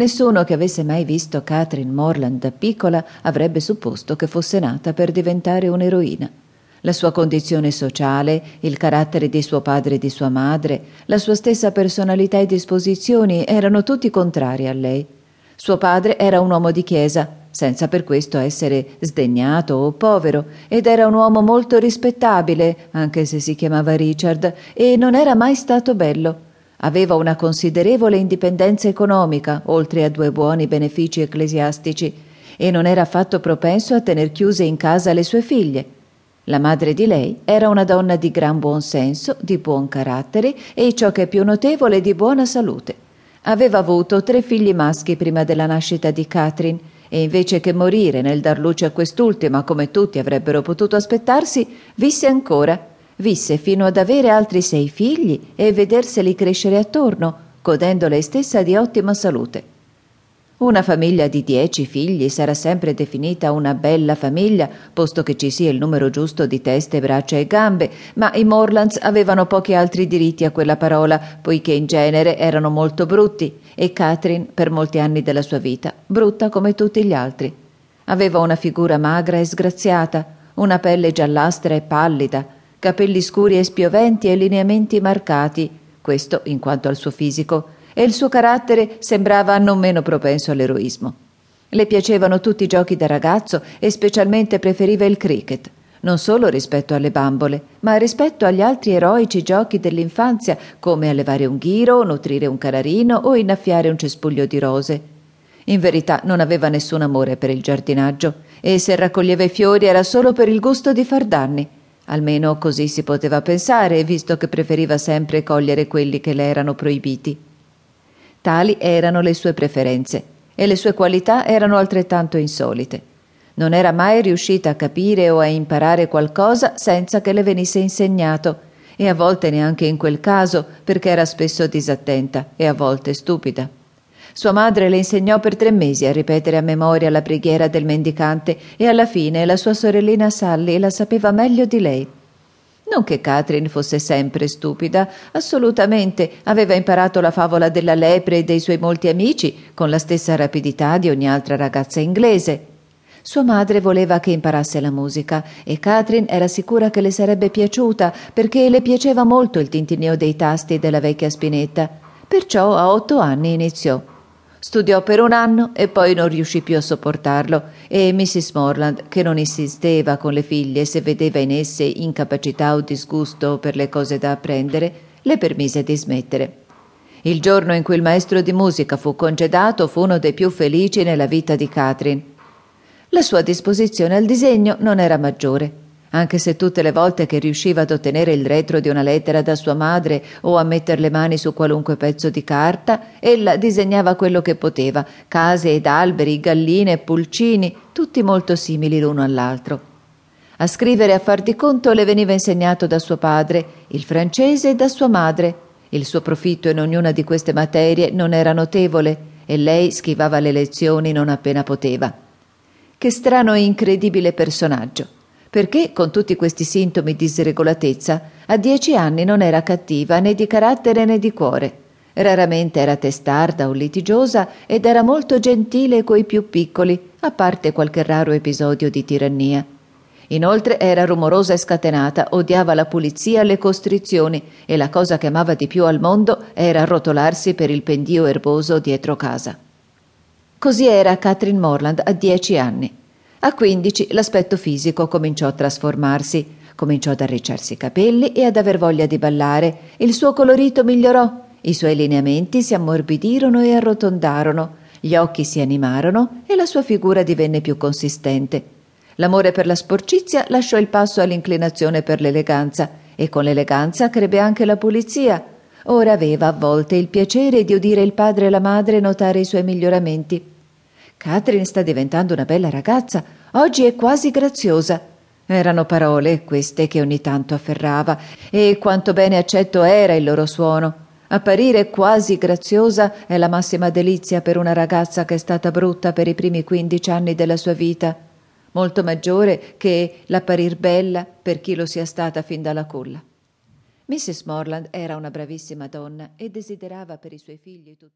Nessuno che avesse mai visto Catherine Morland da piccola avrebbe supposto che fosse nata per diventare un'eroina. La sua condizione sociale, il carattere di suo padre e di sua madre, la sua stessa personalità e disposizioni erano tutti contrari a lei. Suo padre era un uomo di chiesa, senza per questo essere sdegnato o povero, ed era un uomo molto rispettabile, anche se si chiamava Richard, e non era mai stato bello. Aveva una considerevole indipendenza economica, oltre a due buoni benefici ecclesiastici, e non era affatto propenso a tener chiuse in casa le sue figlie. La madre di lei era una donna di gran buon senso, di buon carattere e, ciò che è più notevole, di buona salute. Aveva avuto tre figli maschi prima della nascita di Catherine e invece che morire nel dar luce a quest'ultima come tutti avrebbero potuto aspettarsi, visse ancora Visse fino ad avere altri sei figli e vederseli crescere attorno, godendo lei stessa di ottima salute. Una famiglia di dieci figli sarà sempre definita una bella famiglia, posto che ci sia il numero giusto di teste, braccia e gambe, ma i Morlands avevano pochi altri diritti a quella parola, poiché in genere erano molto brutti, e Catherine, per molti anni della sua vita, brutta come tutti gli altri. Aveva una figura magra e sgraziata, una pelle giallastra e pallida, capelli scuri e spioventi e lineamenti marcati, questo in quanto al suo fisico, e il suo carattere sembrava non meno propenso all'eroismo. Le piacevano tutti i giochi da ragazzo e specialmente preferiva il cricket, non solo rispetto alle bambole, ma rispetto agli altri eroici giochi dell'infanzia, come allevare un ghiro, nutrire un canarino o innaffiare un cespuglio di rose. In verità non aveva nessun amore per il giardinaggio e se raccoglieva i fiori era solo per il gusto di far danni Almeno così si poteva pensare, visto che preferiva sempre cogliere quelli che le erano proibiti. Tali erano le sue preferenze e le sue qualità erano altrettanto insolite. Non era mai riuscita a capire o a imparare qualcosa senza che le venisse insegnato, e a volte neanche in quel caso, perché era spesso disattenta e a volte stupida. Sua madre le insegnò per tre mesi a ripetere a memoria la preghiera del mendicante e alla fine la sua sorellina Sally la sapeva meglio di lei. Non che Catherine fosse sempre stupida, assolutamente aveva imparato la favola della lepre e dei suoi molti amici con la stessa rapidità di ogni altra ragazza inglese. Sua madre voleva che imparasse la musica e Catherine era sicura che le sarebbe piaciuta perché le piaceva molto il tintinnio dei tasti della vecchia spinetta. Perciò a otto anni iniziò. Studiò per un anno e poi non riuscì più a sopportarlo e Mrs. Morland, che non insisteva con le figlie se vedeva in esse incapacità o disgusto per le cose da apprendere, le permise di smettere. Il giorno in cui il maestro di musica fu congedato fu uno dei più felici nella vita di Catherine. La sua disposizione al disegno non era maggiore anche se tutte le volte che riusciva ad ottenere il retro di una lettera da sua madre o a metter le mani su qualunque pezzo di carta, ella disegnava quello che poteva, case ed alberi, galline e pulcini, tutti molto simili l'uno all'altro. A scrivere a far di conto le veniva insegnato da suo padre, il francese da sua madre. Il suo profitto in ognuna di queste materie non era notevole e lei schivava le lezioni non appena poteva. Che strano e incredibile personaggio perché, con tutti questi sintomi di sregolatezza, a dieci anni non era cattiva né di carattere né di cuore. Raramente era testarda o litigiosa ed era molto gentile coi più piccoli, a parte qualche raro episodio di tirannia. Inoltre era rumorosa e scatenata, odiava la pulizia e le costrizioni e la cosa che amava di più al mondo era arrotolarsi per il pendio erboso dietro casa. Così era Catherine Morland a dieci anni. A quindici l'aspetto fisico cominciò a trasformarsi, cominciò ad arricciarsi i capelli e ad aver voglia di ballare, il suo colorito migliorò, i suoi lineamenti si ammorbidirono e arrotondarono, gli occhi si animarono e la sua figura divenne più consistente. L'amore per la sporcizia lasciò il passo all'inclinazione per l'eleganza e con l'eleganza crebbe anche la pulizia. Ora aveva a volte il piacere di udire il padre e la madre notare i suoi miglioramenti. Catherine sta diventando una bella ragazza, oggi è quasi graziosa. Erano parole queste che ogni tanto afferrava, e quanto bene accetto era il loro suono. Apparire quasi graziosa è la massima delizia per una ragazza che è stata brutta per i primi quindici anni della sua vita, molto maggiore che l'apparir bella per chi lo sia stata fin dalla culla. Mrs. Morland era una bravissima donna e desiderava per i suoi figli tutto